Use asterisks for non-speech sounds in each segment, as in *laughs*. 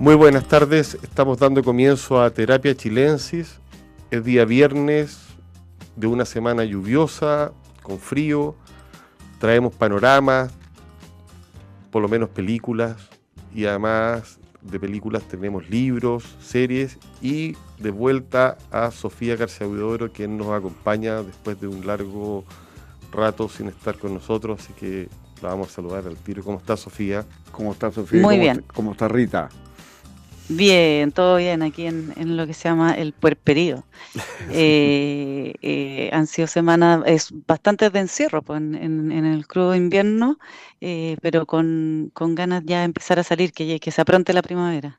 Muy buenas tardes, estamos dando comienzo a Terapia Chilensis. Es día viernes de una semana lluviosa, con frío. Traemos panoramas, por lo menos películas, y además de películas tenemos libros, series y de vuelta a Sofía García Huidobro, quien nos acompaña después de un largo rato sin estar con nosotros, así que la vamos a saludar al tiro. ¿Cómo está Sofía? ¿Cómo está Sofía? Muy ¿Cómo bien. está- ¿Cómo está Rita? Bien, todo bien aquí en, en lo que se llama el puerperío. *laughs* Eh, eh, han sido semanas es bastante de encierro pues, en, en- en el crudo invierno, eh, pero con, con ganas ya de empezar a salir, que, ya- que se apronte la primavera.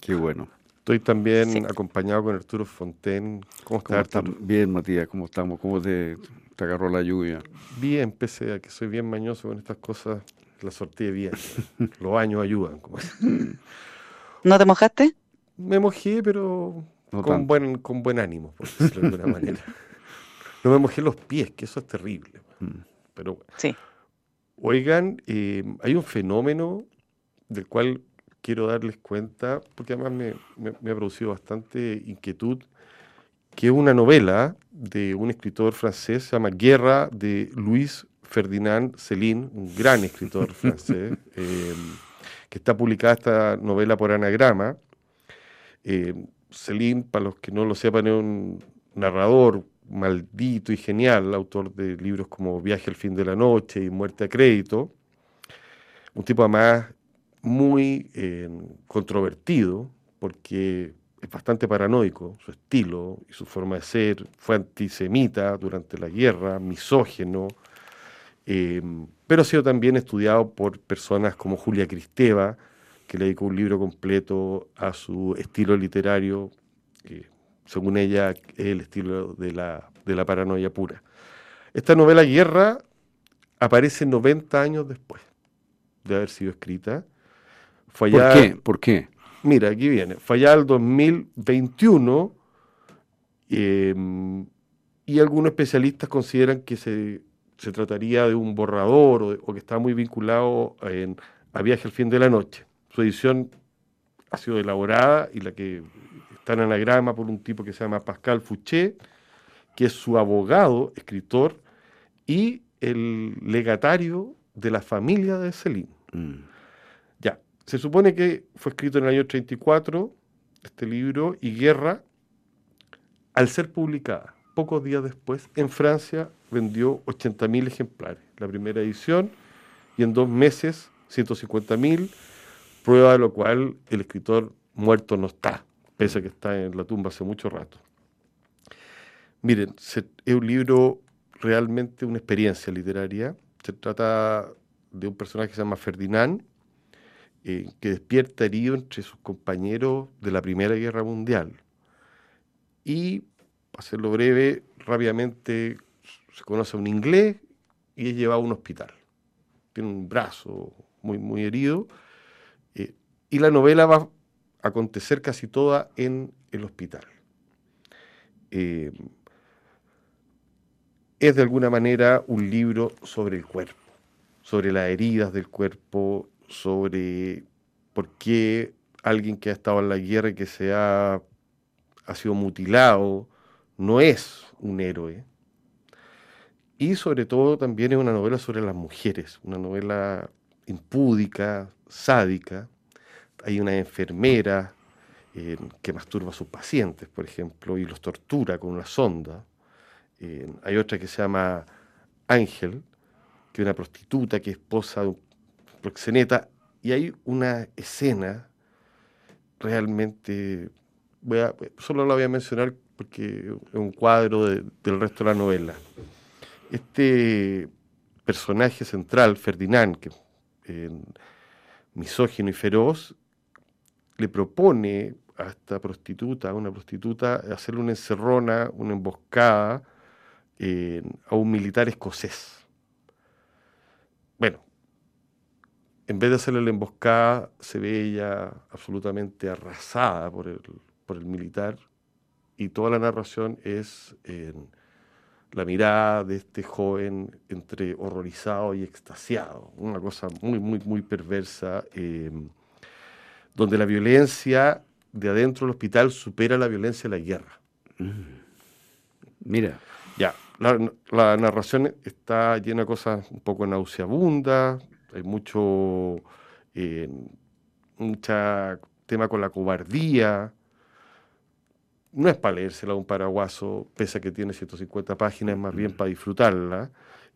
Qué bueno. Estoy también Sí. acompañado con Arturo Fonten. ¿Cómo está ¿Cómo está? Arturo? Bien, Matías, ¿cómo estamos? ¿Cómo te, te agarró la lluvia? Bien, pese a que soy bien mañoso con estas cosas, la sorteé bien. *laughs* Los años ayudan. como. *laughs* ¿No te mojaste? Me mojé, pero No con, buen, con buen ánimo, por decirlo de alguna *laughs* manera. No me mojé los pies, que eso es terrible. Mm. Pero bueno. Sí. Oigan, eh, hay un fenómeno del cual quiero darles cuenta, porque además me, me- me ha producido bastante inquietud, que es una novela de un escritor francés, se llama Guerra, de Luis Ferdinand Céline, un gran escritor francés, *laughs* eh, que está publicada esta novela por anagrama. Eh, Céline, para los que no lo sepan, es un narrador maldito y genial, autor de libros como Viaje al fin de la noche y Muerte a crédito. Un tipo además muy eh, controvertido, porque es bastante paranoico, su estilo y su forma de ser, fue antisemita durante la guerra, misógeno, eh, pero ha sido también estudiado por personas como Julia Cristeva, que le dedicó un libro completo a su estilo literario, que según ella es el estilo de la, de la paranoia pura. Esta novela Guerra aparece 90 años después de haber sido escrita. Fue ¿Por allá- qué? ¿Por qué? Mira, aquí viene. Fue allá el 2021 eh, y algunos especialistas consideran que se, se trataría de un borrador o, que está muy vinculado en- a Viaje al fin de la noche. Su edición ha sido elaborada y la que está en anagrama por un tipo que se llama Pascal Fouché, que es su abogado, escritor y el legatario de la familia de Celine. Mm. Ya, se supone que fue escrito en el año 34, este libro, y Guerra, al ser publicada pocos días después, en Francia vendió 80.000 ejemplares, la primera edición, y en dos meses 150.000, prueba de lo cual el escritor muerto no está, pese a que está en la tumba hace mucho rato. Miren, se- es un libro realmente una experiencia literaria. Se trata de un personaje que se llama Ferdinand, eh, que despierta herido entre sus compañeros de la Primera Guerra Mundial. Y, hacerlo breve, rápidamente se conoce a un inglés y es llevado a un hospital. Tiene un brazo muy, muy herido. eh, y la novela va a acontecer casi toda en el hospital. Eh, es de alguna manera un libro sobre el cuerpo, sobre las heridas del cuerpo, sobre por qué alguien que ha estado en la guerra y que se ha, ha sido mutilado no es un héroe. Y sobre todo también es una novela sobre las mujeres, una novela impúdica, sádica. Hay una enfermera eh, que masturba a sus pacientes, por ejemplo, y los tortura con una sonda. Eh, hay otra que se llama Ángel, que es una prostituta que es esposa de un proxeneta, y hay una escena realmente, voy a- solo la voy a mencionar porque es un cuadro de- del resto de la novela. Este personaje central, Ferdinand, que eh, misógino y feroz, le propone a esta prostituta, a una prostituta, hacerle una encerrona, una emboscada eh, a un militar escocés. Bueno, en vez de hacerle la emboscada, se ve ella absolutamente arrasada por el, por el militar y toda la narración es en la mirada de este joven entre horrorizado y extasiado, una cosa muy, muy, muy perversa, eh, donde la violencia de adentro del hospital supera la violencia de la guerra. Mira. Ya, la, narración está llena de cosas un poco nauseabundas, hay mucho, eh, tema con la cobardía. No es para leérsela a un paraguaso, pese a que tiene 150 páginas, es más bien para disfrutarla.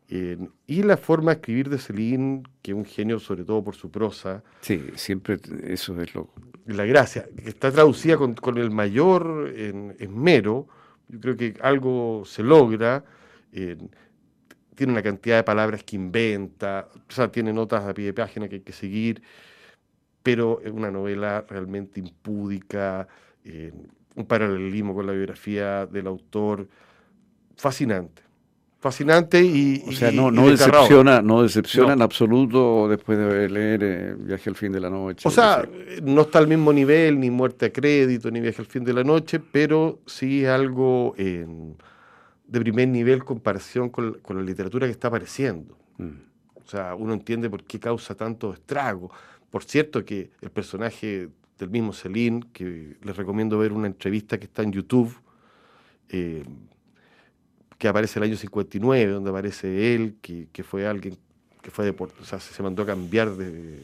Eh, y la forma de escribir de Celine, que es un genio sobre todo por su prosa. Sí, siempre eso es lo... La gracia, que está traducida con, el mayor esmero, yo creo que algo se logra. Eh, tiene una cantidad de palabras que inventa, o sea, tiene notas a pie de página que hay que seguir, pero es una novela realmente impúdica, eh, un paralelismo con la biografía del autor fascinante fascinante y... O sea, no, no decepciona, no decepciona en absoluto después de leer eh, Viaje al fin de la noche. O sea, no está al mismo nivel, ni Muerte a crédito, ni Viaje al fin de la noche, pero sí algo eh, de primer nivel comparación con, la literatura que está apareciendo. Mm. O sea, uno entiende por qué causa tanto estrago. Por cierto que el personaje del mismo Celine, que les recomiendo ver una entrevista que está en YouTube, eh, que aparece el año 59, donde aparece él, que, fue alguien que fue deportado, o sea, se mandó a cambiar de,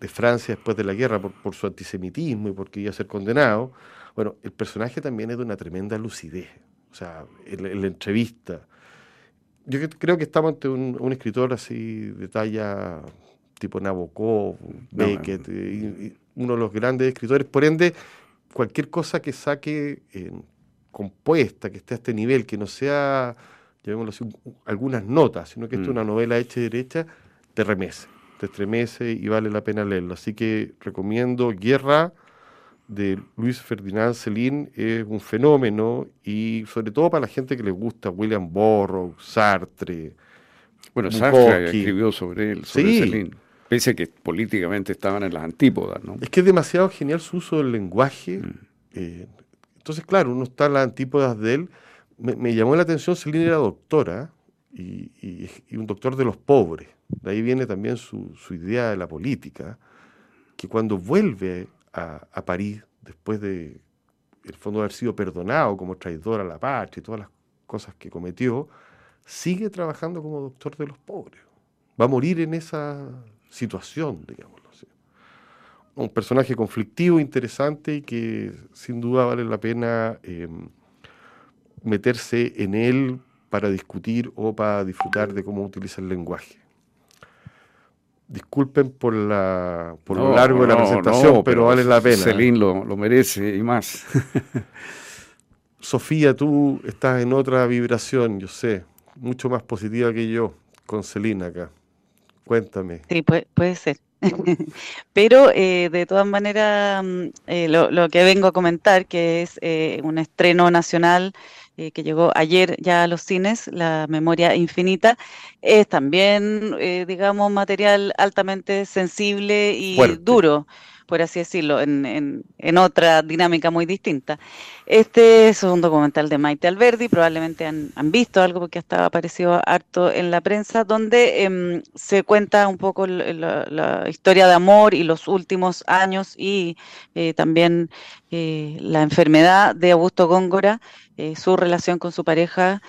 de Francia después de la guerra por, su antisemitismo y porque iba a ser condenado. Bueno, el personaje también es de una tremenda lucidez, o sea, en, la entrevista. Yo creo que estamos ante un, escritor así de talla tipo Nabokov, Beckett, uno de los grandes escritores, por ende, cualquier cosa que saque compuesta, que esté a este nivel, que no sea, llamémoslo así, algunas notas, sino que esto es mm. una novela hecha y derecha, te remece, te estremece y vale la pena leerlo. Así que recomiendo Guerra de Luis Ferdinand Celine, es un fenómeno y sobre todo para la gente que le gusta William Burroughs, Sartre. Bueno, Sartre escribió sobre él, sobre Celine. Pese a que políticamente estaban en las antípodas, ¿no? Es que es demasiado genial su uso del lenguaje. Mm. Eh, entonces, claro, uno está en las antípodas de él. Me, llamó la atención, Celine era doctora y, un doctor de los pobres. De ahí viene también su, idea de la política, que cuando vuelve a, París, después de, el fondo, haber sido perdonado como traidor a la patria y todas las cosas que cometió, sigue trabajando como doctor de los pobres. Va a morir en esa situación, digamos un personaje conflictivo, interesante y que sin duda vale la pena em, meterse en él para discutir o para disfrutar de cómo utiliza el lenguaje. Disculpen por, la, por lo largo de la presentación, pero, vale la pena. Celine lo, lo merece y más. *laughs* Sofía, tú estás en otra vibración, yo sé, mucho más positiva que yo con Celine acá. Cuéntame. Sí, puede, puede ser. *laughs* Pero eh, de todas maneras, mm, eh, lo, que vengo a comentar, que es eh, un estreno nacional que llegó ayer ya a los cines, La Memoria Infinita, es también, digamos, material altamente sensible y duro por así decirlo, en, en, otra dinámica muy distinta. Este es un documental de Maite Alberdi, probablemente han, visto algo porque hasta aparecido harto en la prensa, donde em, se cuenta un poco la, historia de amor y los últimos años y eh, también eh, la enfermedad de Augusto Góngora, eh, su relación con su pareja,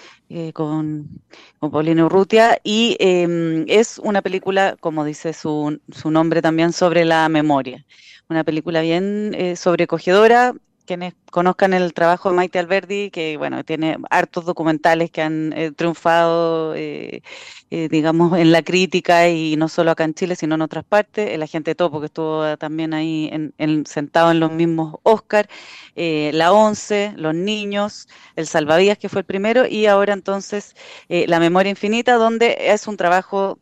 con, con Paulina Urrutia, y em, es una película, como dice su, su nombre también, sobre la memoria una película bien eh, sobrecogedora. Quienes conozcan el trabajo de Maite Alberdi, que bueno, tiene hartos documentales que han eh, triunfado, eh, digamos, en la crítica y no solo acá en Chile, sino en otras partes. El agente Topo, que estuvo también ahí en, sentado en los mismos Oscar, La Once, Los Niños, El Salvavidas, que fue el primero, y ahora entonces La Memoria Infinita, donde es un trabajo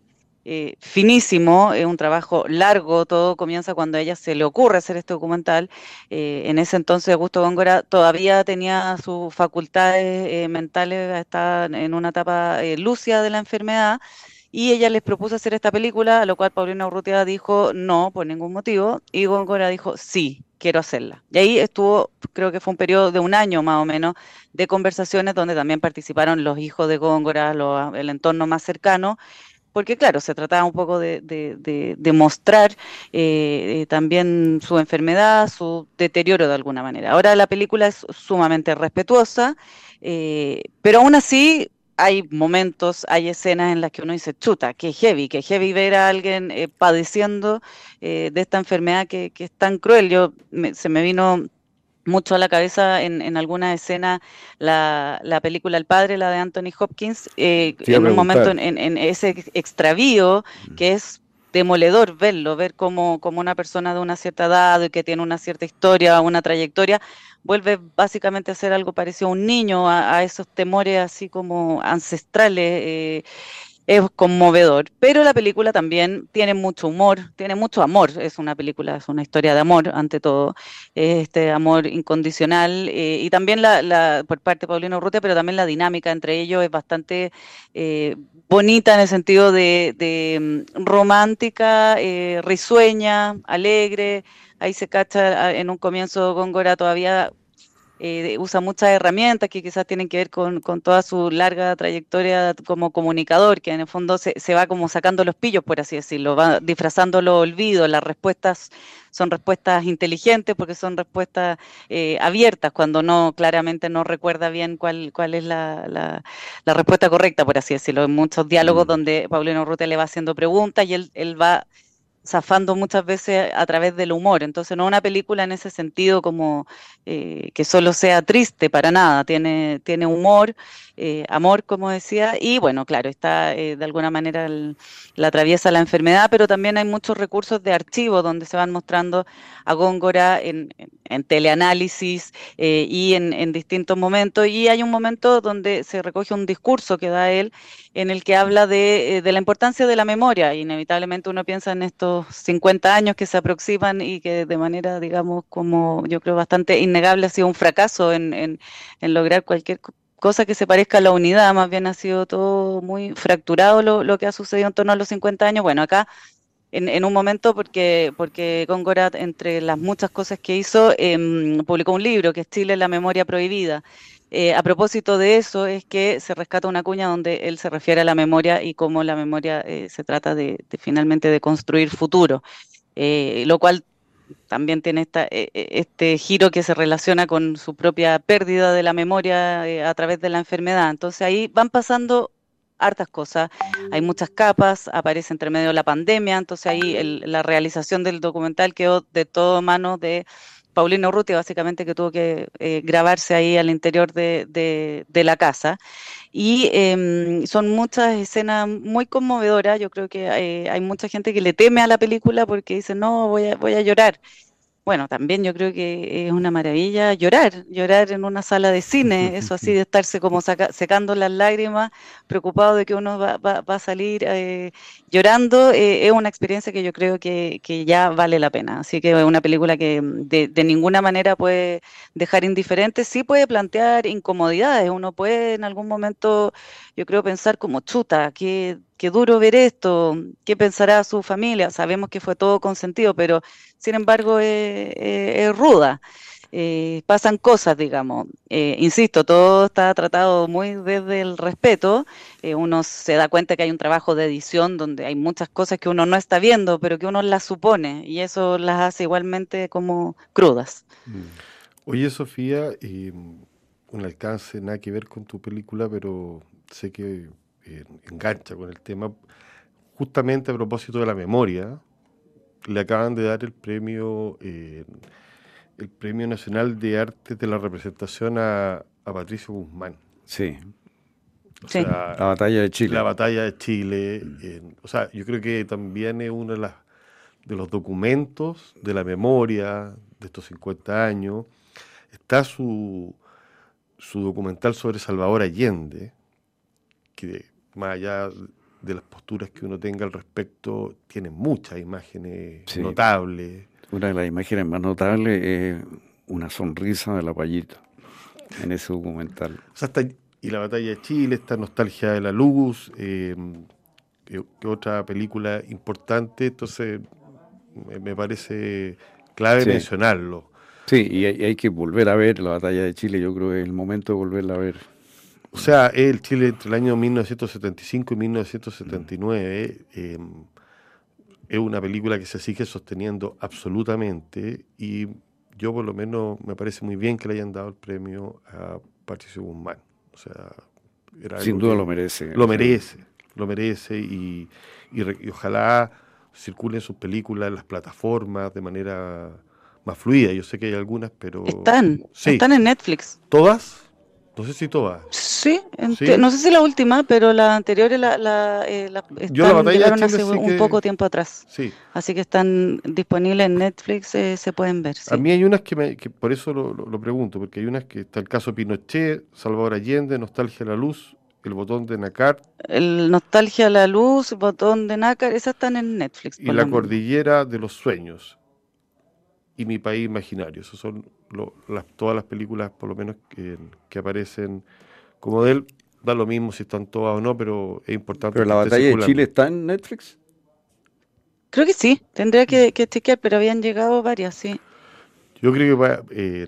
eh, finísimo, es un trabajo largo, todo comienza cuando a ella se le ocurre hacer este documental. Eh, en ese entonces Augusto Góngora todavía tenía sus facultades eh, mentales, estaba en una etapa lúcida de la enfermedad. Y ella les propuso hacer esta película, a lo cual Paulina Urrutia dijo no, por ningún motivo, y Góngora dijo sí, quiero hacerla. Y ahí estuvo, creo que fue un periodo de un año más o menos, de conversaciones donde también participaron los hijos de Góngora, el entorno más cercano, porque claro, se trataba un poco de, de, mostrar eh, también su enfermedad, su deterioro de alguna manera. Ahora la película es sumamente respetuosa, pero aún así hay momentos, hay escenas en las que uno dice, chuta, qué heavy, qué heavy ver a alguien padeciendo de esta enfermedad que, es tan cruel. Yo se me vino mucho a la cabeza en, en alguna escena la, la, película El Padre, la de Anthony Hopkins, eh, en un momento en, ese extravío mm. que es demoledor verlo, ver cómo, una persona de una cierta edad y que tiene una cierta historia, una trayectoria, vuelve básicamente a ser algo parecido a un niño, a, esos temores así como ancestrales. Eh, es conmovedor, pero la película también tiene mucho humor, tiene mucho amor, es una película, es una historia de amor ante todo, este amor incondicional eh, y también la, por parte de Paulino Urrutia, pero también la dinámica entre ellos es bastante eh, bonita en el sentido de, mm, romántica, eh, risueña, alegre, ahí se cacha en un comienzo Góngora todavía eh, usa muchas herramientas que quizás tienen que ver con, toda su larga trayectoria como comunicador, que en el fondo se, va como sacando los pillos, por así decirlo, va disfrazando los olvidos, las respuestas son respuestas inteligentes porque son respuestas eh, abiertas, cuando no claramente no recuerda bien cuál, cuál es la, respuesta correcta, por así decirlo. En muchos diálogos mm. donde Paulino Rute le va haciendo preguntas y él, él va zafando muchas veces a través del humor. Entonces, no una película en ese sentido como eh, que solo sea triste, para nada. Tiene, tiene humor, eh, amor, como decía, y bueno, claro, está eh, de alguna manera la atraviesa la enfermedad, pero también hay muchos recursos de archivo donde se van mostrando a Góngora en, en, teleanálisis y en, distintos momentos. Y hay un momento donde se recoge un discurso que da él en el que habla de, de la importancia de la memoria. Inevitablemente uno piensa en estos 50 años que se aproximan y que de manera, digamos, como yo creo bastante innegable ha sido un fracaso en, en, lograr cualquier cosa que se parezca a la unidad, más bien ha sido todo muy fracturado lo, lo que ha sucedido en torno a los 50 años. Bueno, acá en, en, un momento porque, porque Góngora, entre las muchas cosas que hizo, em, publicó un libro que es Chile, la memoria prohibida. Eh, a propósito de eso, es que se rescata una cuña donde él se refiere a la memoria y cómo la memoria eh, se trata de, finalmente de construir futuro, eh, lo cual también tiene esta, este giro que se relaciona con su propia pérdida de la memoria a través de la enfermedad. Entonces ahí van pasando hartas cosas, hay muchas capas, aparece entre medio la pandemia, entonces ahí la realización del documental quedó de todo mano de Paulino Urrutia, básicamente, que tuvo que eh, grabarse ahí al interior de, la casa. Y em, son muchas escenas muy conmovedoras. Yo creo que hay, hay, mucha gente que le teme a la película porque dice, no, voy a, voy a llorar. Bueno, también yo creo que es una maravilla llorar, llorar en una sala de cine, eso así de *laughs* estarse como secando las lágrimas, preocupado de que uno va, a salir eh, llorando, eh, es una experiencia que yo creo que, ya vale la pena. Así que es una película que de, de, ninguna manera puede dejar indiferente, sí puede plantear incomodidades, uno puede en algún momento, yo creo, pensar como chuta, que qué duro ver esto, qué pensará su familia. Sabemos que fue todo consentido, pero sin embargo es, ruda. Eh, pasan cosas, digamos. Eh, insisto, todo está tratado muy desde el respeto. Eh, uno se da cuenta que hay un trabajo de edición donde hay muchas cosas que uno no está viendo, pero que uno las supone y eso las hace igualmente como crudas. Mm. Oye, Sofía, un alcance nada que ver con tu película, pero sé que engancha con el tema. Justamente a propósito de la memoria, le acaban de dar el premio, eh, el premio nacional de arte de la representación a, Patricio Guzmán. Sí. la batalla de Chile. La batalla de Chile. o sea, yo creo que también es uno de, las, de los documentos de la memoria de estos 50 años. Está su, su documental sobre Salvador Allende, que más allá de las posturas que uno tenga al respecto, tiene muchas imágenes notables. Una de las imágenes más notables es una sonrisa de la payita en ese documental. y la batalla de Chile, esta nostalgia de la luz, em, que, otra película importante, entonces me, parece clave mencionarlo. Sí, y hay, hay, que volver a ver la batalla de Chile, yo creo que es el momento de volverla a ver. O sea, el Chile entre el año 1975 y 1979 em, es una película que se sigue sosteniendo absolutamente y yo por lo menos me parece muy bien que le hayan dado el premio a Patricio Guzmán. O sea, sin duda lo merece. Lo merece, lo merece y, y, ojalá circulen sus películas en las plataformas de manera más fluida. Yo sé que hay algunas, pero... Están, están en Netflix. ¿Todas? No sé si todas. Sí, no sé si la última, pero la anterior la, la, eh, la llegaron hace un poco tiempo atrás. Sí. Así que están disponibles en Netflix, eh, se pueden ver. A mí hay unas que, me, que por eso lo, lo, pregunto, porque hay unas que está el caso Pinochet, Salvador Allende, Nostalgia a la Luz, el botón de Nacar. El Nostalgia a la Luz, botón de Nacar, esas están en Netflix. Y la Cordillera de los Sueños y Mi País Imaginario. Esas son las, todas las películas, por lo menos, que, que, aparecen como de él. Da lo mismo si están todas o no, pero es importante. ¿Pero la batalla de Chile está en Netflix? Creo que sí, tendría que, que chequear, pero habían llegado varias, sí. Yo creo que eh,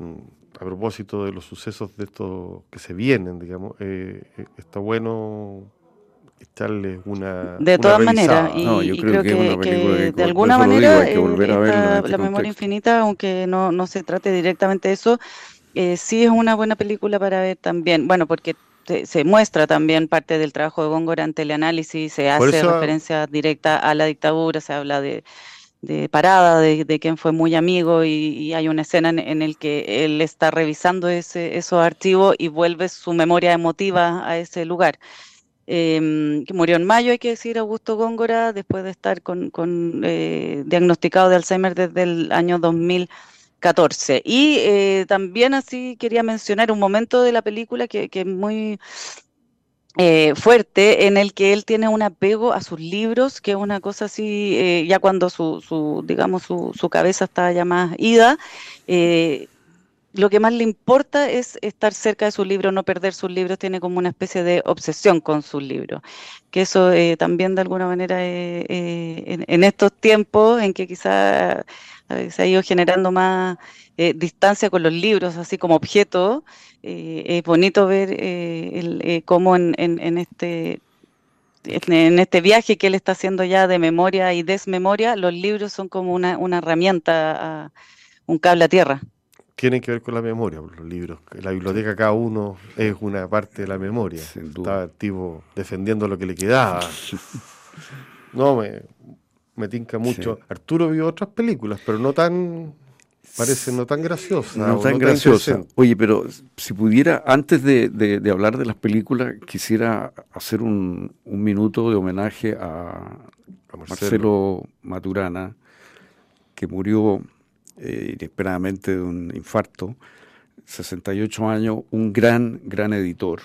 a propósito de los sucesos de estos que se vienen, digamos, eh, eh, está bueno echarle una. De todas maneras, y, creo, que, de alguna manera la memoria infinita, aunque no, no se trate directamente de eso, eh, sí es una buena película para ver también. Bueno, porque se, muestra también parte del trabajo de Góngora en teleanálisis, se hace referencia directa a la dictadura, se habla de, de Parada, de, de, quien fue muy amigo, y, hay una escena en, en, el que él está revisando ese, esos archivos y vuelve su memoria emotiva a ese lugar. Em, que murió en mayo, hay que decir, Augusto Góngora, después de estar con, eh, diagnosticado de Alzheimer desde el año 2014. Y eh, también así quería mencionar un momento de la película que, es muy eh, fuerte, en el que él tiene un apego a sus libros, que es una cosa así, ya cuando su, su digamos, su, su, cabeza está ya más ida, lo que más le importa es estar cerca de sus libros, no perder sus libros, tiene como una especie de obsesión con sus libros. Que eso eh, también de alguna manera eh, eh, en, estos tiempos en que quizá se ha ido generando más distancia con los libros, así como objeto, es bonito ver el, cómo en, este en este viaje que él está haciendo ya de memoria y desmemoria, los libros son como una, una herramienta, un cable a tierra tienen que ver con la memoria, los libros. La biblioteca cada uno es una parte de la memoria. Estaba activo defendiendo lo que le quedaba. *laughs* No, me, me tinca mucho. Arturo vio otras películas, pero no tan, parece no tan graciosas. No tan graciosa. Oye, pero si pudiera, antes de, hablar de las películas, quisiera hacer un, minuto de homenaje a, Marcelo Maturana, que murió eh, inesperadamente de un infarto, 68 años, un gran, gran editor.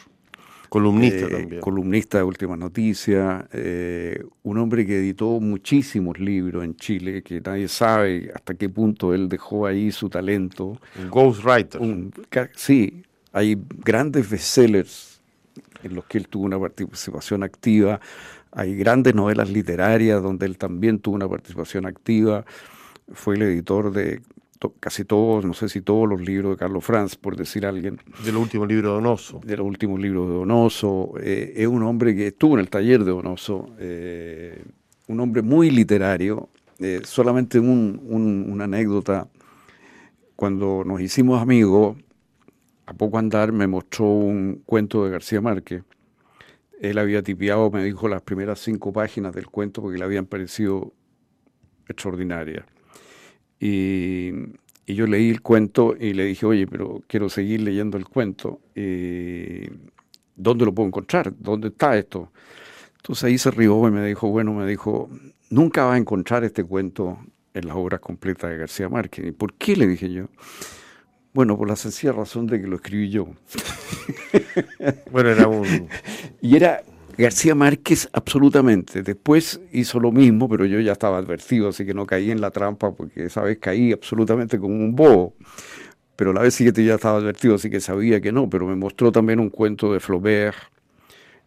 Columnista eh, también. Columnista de Última Noticia, eh, un hombre que editó muchísimos libros en Chile, que nadie sabe hasta qué punto él dejó ahí su talento. Un ghostwriter. sí, hay grandes bestsellers en los que él tuvo una participación activa, hay grandes novelas literarias donde él también tuvo una participación activa fue el editor de casi todos, no sé si todos los libros de Carlos Franz, por decir alguien. De los últimos libros de Donoso. De los últimos libros de Donoso. Eh, es un hombre que estuvo en el taller de Donoso, eh, un hombre muy literario. Eh, solamente una anécdota. Cuando nos hicimos amigos, a poco andar me mostró un cuento de García Márquez. Él había tipiado, me dijo, las primeras cinco páginas del cuento porque le habían parecido extraordinarias. Y, yo leí el cuento y le dije, oye, pero quiero seguir leyendo el cuento. ¿Dónde lo puedo encontrar? ¿Dónde está esto? Entonces ahí se rió y me dijo, bueno, me dijo, nunca va a encontrar este cuento en las obras completas de García Márquez. ¿Y por qué? Le dije yo. Bueno, por la sencilla razón de que lo escribí yo. bueno, era *laughs* un... y era García Márquez absolutamente. Después hizo lo mismo, pero yo ya estaba advertido, así que no caí en la trampa porque esa vez caí absolutamente como un bobo. Pero la vez siguiente ya estaba advertido, así que sabía que no, pero me mostró también un cuento de Flaubert.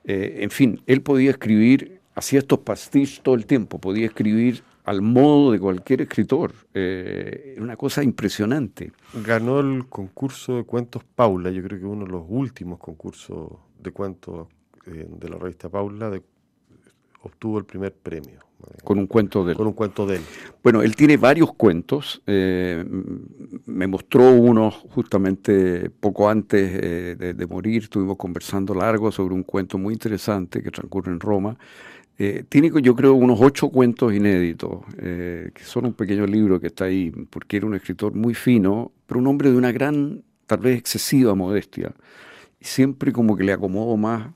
Eh, en fin, él podía escribir, hacía estos pastiches todo el tiempo, podía escribir al modo de cualquier escritor. Eh, una cosa impresionante. Ganó el concurso de cuentos Paula, yo creo que uno de los últimos concursos de cuentos eh, de la revista Paula, obtuvo el primer premio. Con un cuento de él. Con un cuento de él. Bueno, él tiene varios cuentos. Eh, me mostró uno justamente poco antes eh, de, morir. Estuvimos conversando largo sobre un cuento muy interesante que transcurre en Roma. Eh, tiene, yo creo, unos ocho cuentos inéditos, que son un pequeño libro que está ahí, porque era un escritor muy fino, pero un hombre de una gran, tal vez excesiva modestia. Siempre como que le acomodó más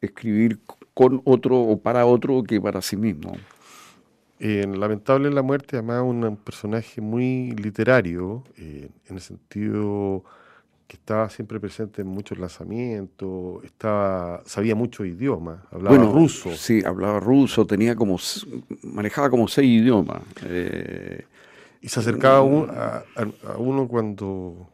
escribir con otro o para otro que para sí mismo. lamentable la muerte, además un personaje muy literario, eh, en el sentido que estaba siempre presente en muchos lanzamientos, estaba, sabía muchos idiomas, hablaba ruso. Sí, hablaba ruso, tenía como, manejaba como seis idiomas. Eh, y se acercaba a, uno cuando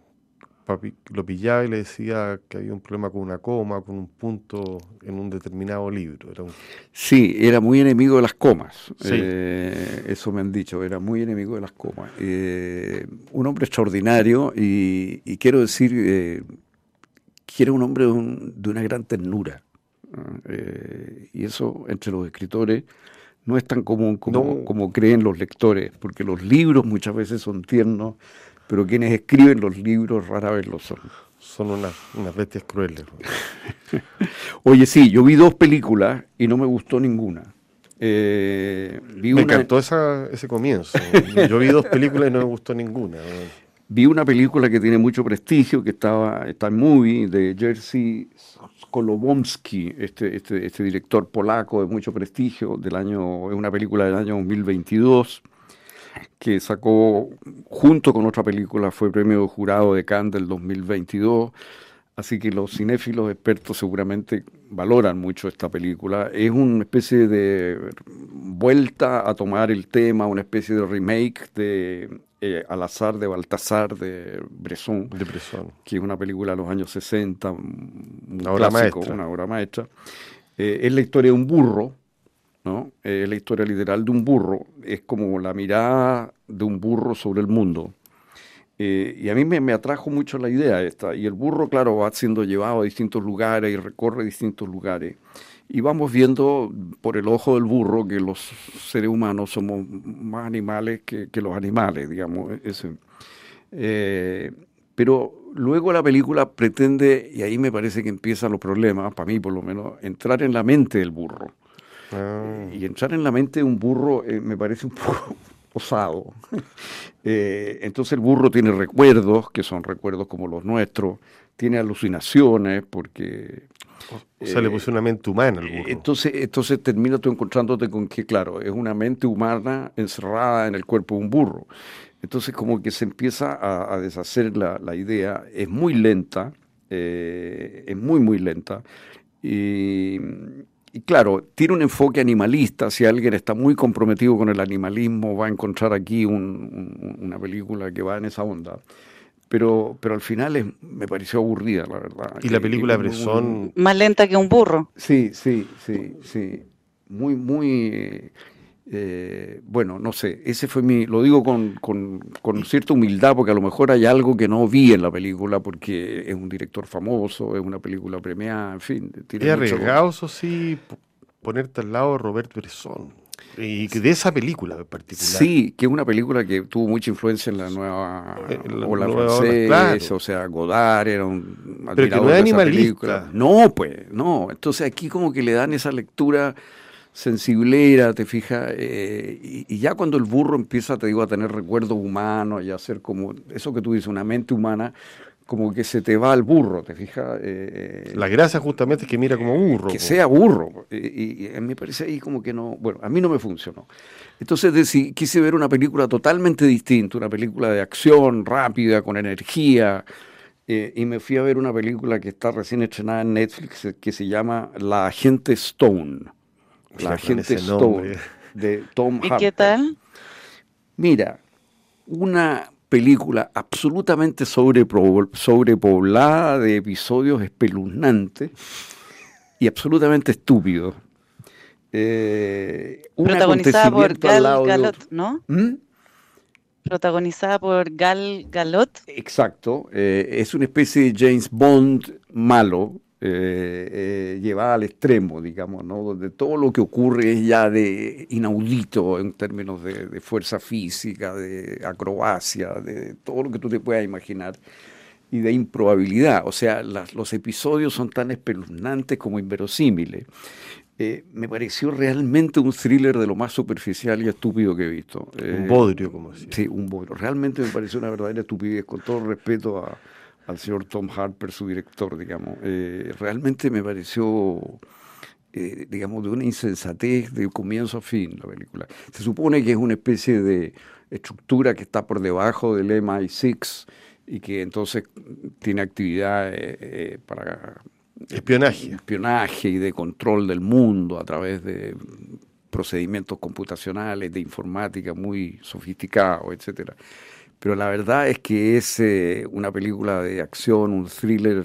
papi lo pillaba y le decía que había un problema con una coma, con un punto en un determinado libro. Era Sí, era muy enemigo de las comas. Eh, eso me han dicho, era muy enemigo de las comas. Eh, un hombre extraordinario y, quiero decir eh, que era un hombre de, una gran ternura. y eso entre los escritores no es tan común como, como creen los lectores, porque los libros muchas veces son tiernos pero quienes escriben los libros rara vez lo son. Son unas, bestias crueles. *laughs* Oye, sí, yo vi dos películas y no me gustó ninguna. Eh, me encantó ese comienzo. *laughs* Yo vi dos películas y no me gustó ninguna. Vi una película que tiene mucho prestigio, que estaba, está en movie, de Jerzy Kolobomsky, este, este, este director polaco de mucho prestigio, del año, es una película del año 2022 que sacó junto con otra película, fue premio jurado de Cannes del 2022. Así que los cinéfilos expertos seguramente valoran mucho esta película. Es una especie de vuelta a tomar el tema, una especie de remake de eh, Al azar de Baltasar de Bresson, de Bresson, que es una película de los años 60, una obra maestra. Una obra maestra. Eh, es la historia de un burro ¿no? Eh, la historia literal de un burro, es como la mirada de un burro sobre el mundo. Eh, y a mí me, atrajo mucho la idea esta. Y el burro, claro, va siendo llevado a distintos lugares y recorre distintos lugares. Y vamos viendo por el ojo del burro que los seres humanos somos más animales que, los animales, digamos. Ese. Eh, pero luego la película pretende, y ahí me parece que empiezan los problemas, para mí por lo menos, entrar en la mente del burro. Ah. Y entrar en la mente de un burro eh, me parece un *laughs* poco osado. *laughs* Eh, entonces el burro tiene recuerdos, que son recuerdos como los nuestros, tiene alucinaciones, porque... O sea, le puso una mente humana al burro. Entonces, entonces termina tú encontrándote con que, claro, es una mente humana encerrada en el cuerpo de un burro. Entonces como que se empieza a, deshacer la, la, idea, es muy lenta, eh, es muy, muy lenta. Y, y claro, tiene un enfoque animalista. Si alguien está muy comprometido con el animalismo, va a encontrar aquí una película que va en esa onda. Pero, pero al final me pareció aburrida, la verdad. Y la película Bresson... Más lenta que un burro. Sí, sí, sí, sí. Muy, muy... Eh, bueno, no sé, ese fue mi, lo digo con, con, cierta humildad porque a lo mejor hay algo que no vi en la película porque es un director famoso, es una película premiada, en fin. Tiene es arriesgado, eso sí, ponerte al lado de Robert Bresson. Y de esa película en particular. Sí, que es una película que tuvo mucha influencia en la nueva eh, ola francesa, o sea, Godard era un Pero que no es animalista. No, pues, no. Entonces aquí como que le dan esa lectura sensiblera, te fijas, eh, y, ya cuando el burro empieza, te digo, a tener recuerdos humanos y a ser como, eso que tú dices, una mente humana, como que se te va al burro, te fijas. Eh, la gracia justamente es que mira como burro. Que sea burro, y, a mí me parece ahí como que no, bueno, a mí no me funcionó. Entonces quise ver una película totalmente distinta, una película de acción rápida, con energía, eh, y me fui a ver una película que está recién estrenada en Netflix que se llama La Agente Stone. La gente Stone de Tom *laughs* ¿Y qué tal? Mira, una película absolutamente sobrepoblada de episodios espeluznantes y absolutamente estúpidos. Eh, Protagonizada por Gal Galot, ¿no? ¿Mm? Protagonizada por Gal Galot. Exacto. Eh, es una especie de James Bond malo, eh, eh, llevada al extremo, digamos, ¿no? donde todo lo que ocurre es ya de inaudito en términos de, fuerza física, de acrobacia, de todo lo que tú te puedas imaginar, y de improbabilidad. O sea, los episodios son tan espeluznantes como inverosímiles. Eh, me pareció realmente un thriller de lo más superficial y estúpido que he visto. un bodrio, como decía. Sí, un bodrio. Realmente me pareció una verdadera estupidez, con todo respeto a, al señor Tom Harper, su director, digamos. Eh, realmente me pareció, eh, digamos, de una insensatez de comienzo a fin la película. Se supone que es una especie de estructura que está por debajo del MI6 y que entonces tiene actividad eh, para espionaje. espionaje y de control del mundo a través de procedimientos computacionales, de informática muy sofisticados, etcétera pero la verdad es que es eh, una película de acción, un thriller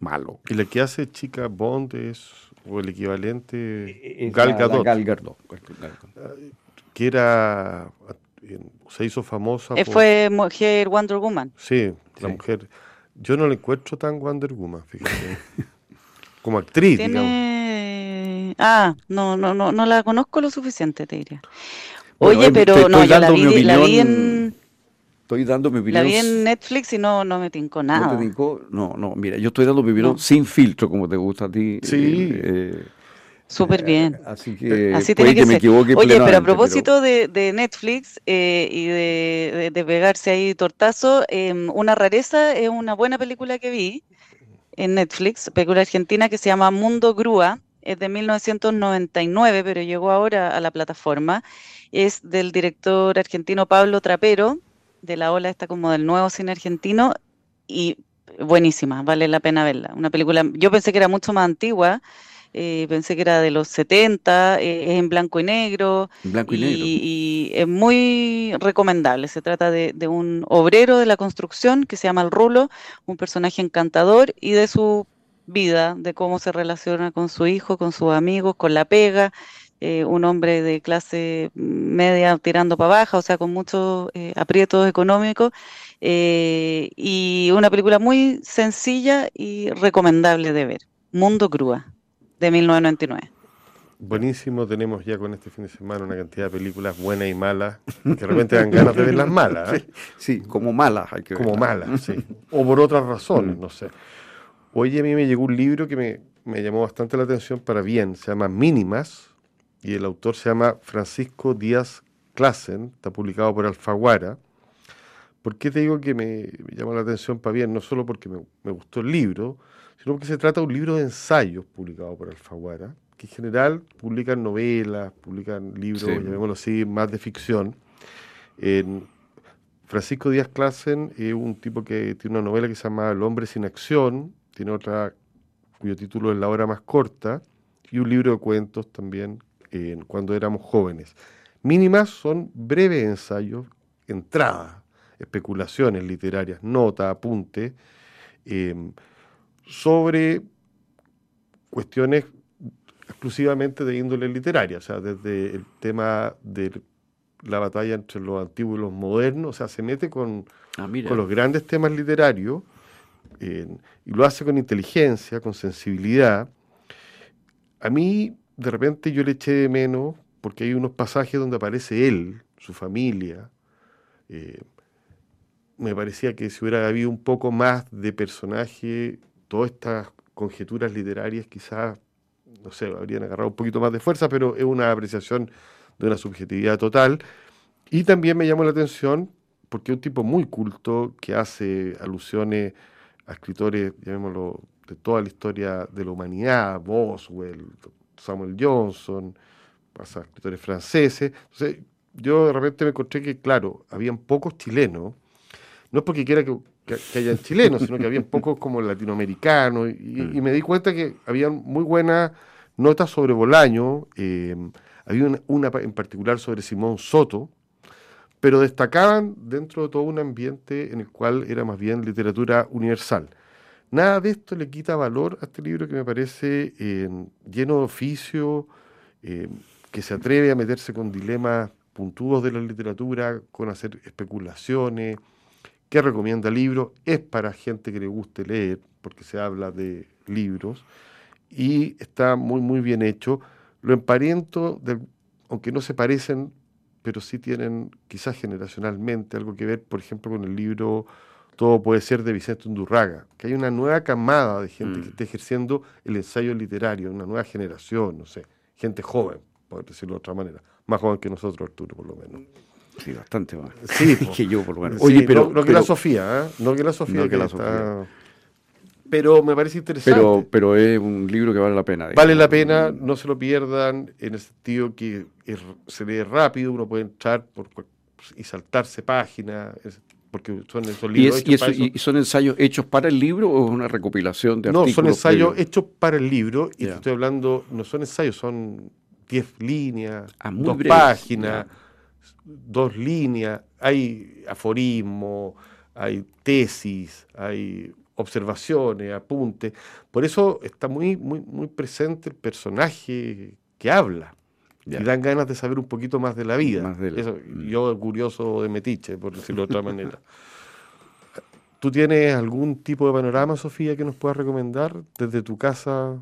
malo. ¿Y la que hace Chica Bond es, o el equivalente, Gal Gadot? Gal Gadot. Que era, se hizo famosa. Eh, fue mujer Wonder Woman. Sí, la mujer. Yo no la encuentro tan Wonder Woman, fíjate. *laughs* Como actriz, digamos. Ah, no, no, no, no la conozco lo suficiente, te diría. Oye, pero no, yo la vi en Estoy dando mi opinión. La vi en Netflix y no, no me tincó nada. ¿No te tincó? No, no, mira, yo estoy dando mi opinión sin filtro, como te gusta a ti. Sí. Eh, eh Súper eh, bien. así que, así tiene que, me equivoque Oye, pero a propósito De, de, Netflix eh, y de, de, pegarse ahí tortazo, em, una rareza es una buena película que vi en Netflix, película argentina que se llama Mundo Grúa, es de 1999, pero llegó ahora a la plataforma. Es del director argentino Pablo Trapero, de la ola esta como del nuevo cine argentino y buenísima, vale la pena verla. Una película, yo pensé que era mucho más antigua, eh, pensé que era de los 70, eh, es en blanco y negro. Blanco y, negro. y, es muy recomendable. Se trata de, de, un obrero de la construcción que se llama El Rulo, un personaje encantador y de su vida, de cómo se relaciona con su hijo, con sus amigos, con la pega. Eh, un hombre de clase media tirando para baja, o sea, con muchos eh, aprietos económicos, eh, y una película muy sencilla y recomendable de ver, Mundo Crúa, de 1999. Buenísimo, tenemos ya con este fin de semana una cantidad de películas buenas y malas, que de repente dan ganas de ver las malas. *laughs* Sí, como malas hay que Como malas, sí. *laughs* O por otras razones, no sé. Hoy a mí me llegó un libro que me, me llamó bastante la atención para bien, se llama Mínimas, y el autor se llama Francisco Díaz Clasen, está publicado por Alfaguara. ¿Por qué te digo que me, llama la atención para bien? No solo porque me, gustó el libro, sino porque se trata de un libro de ensayos publicado por Alfaguara, que en general publican novelas, publican libros, llamémoslo así, más de ficción. Francisco Díaz Clasen es un tipo que tiene una novela que se llama El hombre sin acción, tiene otra cuyo título es La hora más corta, y un libro de cuentos también cuando éramos jóvenes. Mínimas son breves ensayos, entradas, especulaciones literarias, nota, apunte, em, sobre cuestiones exclusivamente de índole literaria, o sea, desde el tema de la batalla entre los antiguos y los modernos, o sea, se mete con, ah, con los grandes temas literarios y lo hace con inteligencia, con sensibilidad. A mí de repente yo le eché de menos, porque hay unos pasajes donde aparece él, su familia. Eh, me parecía que si hubiera habido un poco más de personaje, todas estas conjeturas literarias quizás, no sé, habrían agarrado un poquito más de fuerza, pero es una apreciación de una subjetividad total. Y también me llamó la atención porque es un tipo muy culto que hace alusiones a escritores, llamémoslo, de toda la historia de la humanidad, Boswell, Samuel Johnson, pasa escritores franceses. Entonces, yo de repente me encontré que, claro, habían pocos chilenos, no es porque quiera que, hayan chilenos, sino que habían pocos como latinoamericanos, y, me di cuenta que habían muy buenas notas sobre Bolaño, eh, había una, en particular sobre Simón Soto, pero destacaban dentro de todo un ambiente en el cual era más bien literatura universal. Nada de esto le quita valor a este libro que me parece eh, lleno de oficio, eh, que se atreve a meterse con dilemas puntudos de la literatura, con hacer especulaciones, que recomienda libros, es para gente que le guste leer, porque se habla de libros, y está muy, muy bien hecho. Lo emparento, aunque no se parecen, pero sí tienen quizás generacionalmente algo que ver, por ejemplo, con el libro Todo puede ser de Vicente Undurraga, que hay una nueva camada de gente que mm. está ejerciendo el ensayo literario, una nueva generación, no sé, gente joven, por decirlo de otra manera, más joven que nosotros, Arturo, por lo menos. Sí, bastante más. Sí, *laughs* que yo, por lo menos. Oye, pero, no, que la Sofía, ¿eh? No que la Sofía. que, la Sofía. Pero me parece interesante. Pero, pero es un libro que vale la pena. Vale la pena, no se lo pierdan, en el sentido que se lee rápido, uno puede entrar por, y saltarse páginas, porque son esos libros. ¿Y, hechos y, son ensayos hechos para el libro o es una recopilación de artículos? No, son ensayos hechos para el libro, y estoy hablando, no son ensayos, son 10 líneas, ah, dos páginas, dos líneas, hay aforismo, hay tesis, hay observaciones, apuntes. Por eso está muy, muy, muy presente el personaje que habla. Y dan ganas de saber un poquito más de la vida. Mm. Yo curioso de metiche, por decirlo de otra *laughs* manera. ¿Tú tienes algún tipo de panorama, Sofía, que nos puedas recomendar desde tu casa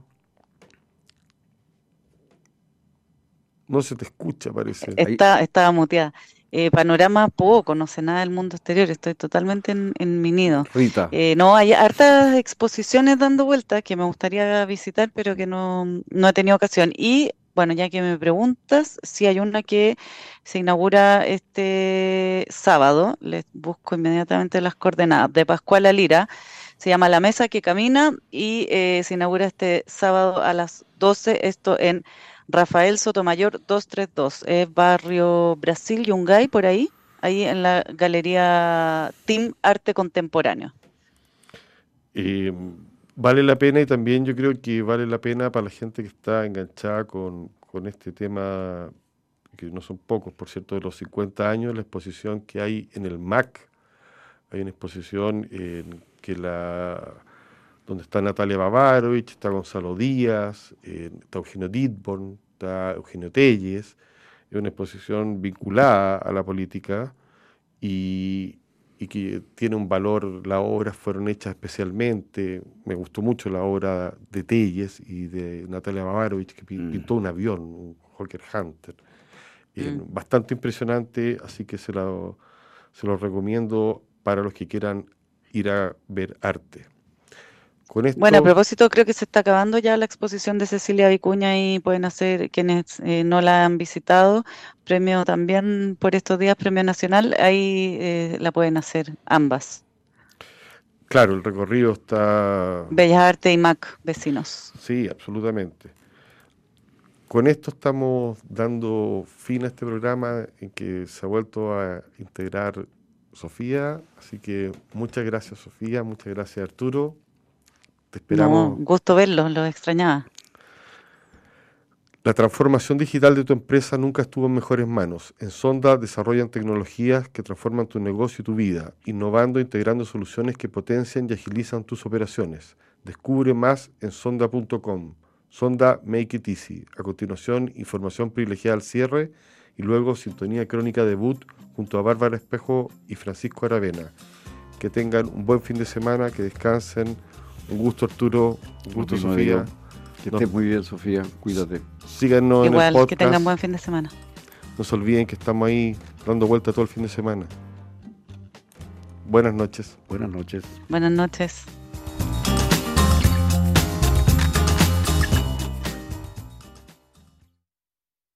No se te escucha, parece. Está, estaba muteada. Eh, panorama poco, no sé nada del mundo exterior, estoy totalmente en, mi nido. Rita. Eh, no, hay hartas exposiciones dando vueltas que me gustaría visitar, pero que no, no he tenido ocasión. Y bueno, ya que me preguntas, sí hay una que se inaugura este sábado, les busco inmediatamente las coordenadas, de Pascual Lira, se llama La Mesa que Camina y eh, se inaugura este sábado a las 12, esto en Rafael Sotomayor 232, es barrio Brasil, Yungay, por ahí, ahí en la galería Team Arte Contemporáneo. Vale la pena y también yo creo que vale la pena para la gente que está enganchada con, este tema, que no son pocos, por cierto, de los 50 años, la exposición que hay en el MAC. Hay una exposición en que la donde está Natalia Bavarovich, está Gonzalo Díaz, está Eugenio Didborn, está Eugenio Telles, es una exposición vinculada a la política y, que tiene un valor, las obras fueron hechas especialmente, me gustó mucho la obra de Telles y de Natalia Bavarovich, que mm. pintó un avión, un Hawker Hunter, eh, mm. bastante impresionante, así que se lo, se lo recomiendo para los que quieran ir a ver arte. Bueno, a propósito, creo que se está acabando ya la exposición de Cecilia Vicuña y pueden hacer, quienes eh, no la han visitado, premio también por estos días, premio nacional, ahí eh, la pueden hacer ambas. Claro, el recorrido está... Bellas Artes y MAC, vecinos. Sí, absolutamente. Con esto estamos dando fin a este programa en que se ha vuelto a integrar Sofía, así que muchas gracias Sofía, muchas gracias Arturo. Te esperamos. gusto verlo, lo extrañaba. La transformación digital de tu empresa nunca estuvo en mejores manos. En Sonda desarrollan tecnologías que transforman tu negocio y tu vida, innovando e integrando soluciones que potencian y agilizan tus operaciones. Descubre más en sonda.com. Sonda Make It Easy. A continuación, información privilegiada al cierre y luego sintonía crónica debut junto a Bárbara Espejo y Francisco Aravena. Que tengan un buen fin de semana, que descansen un gusto, Arturo. Un gusto, Sofía. Que estés muy bien, Sofía. Cuídate. Síganos Igual, en el podcast. que tengan buen fin de semana. No se olviden que estamos ahí dando vuelta todo el fin de semana. Buenas noches. Buenas noches. Buenas noches.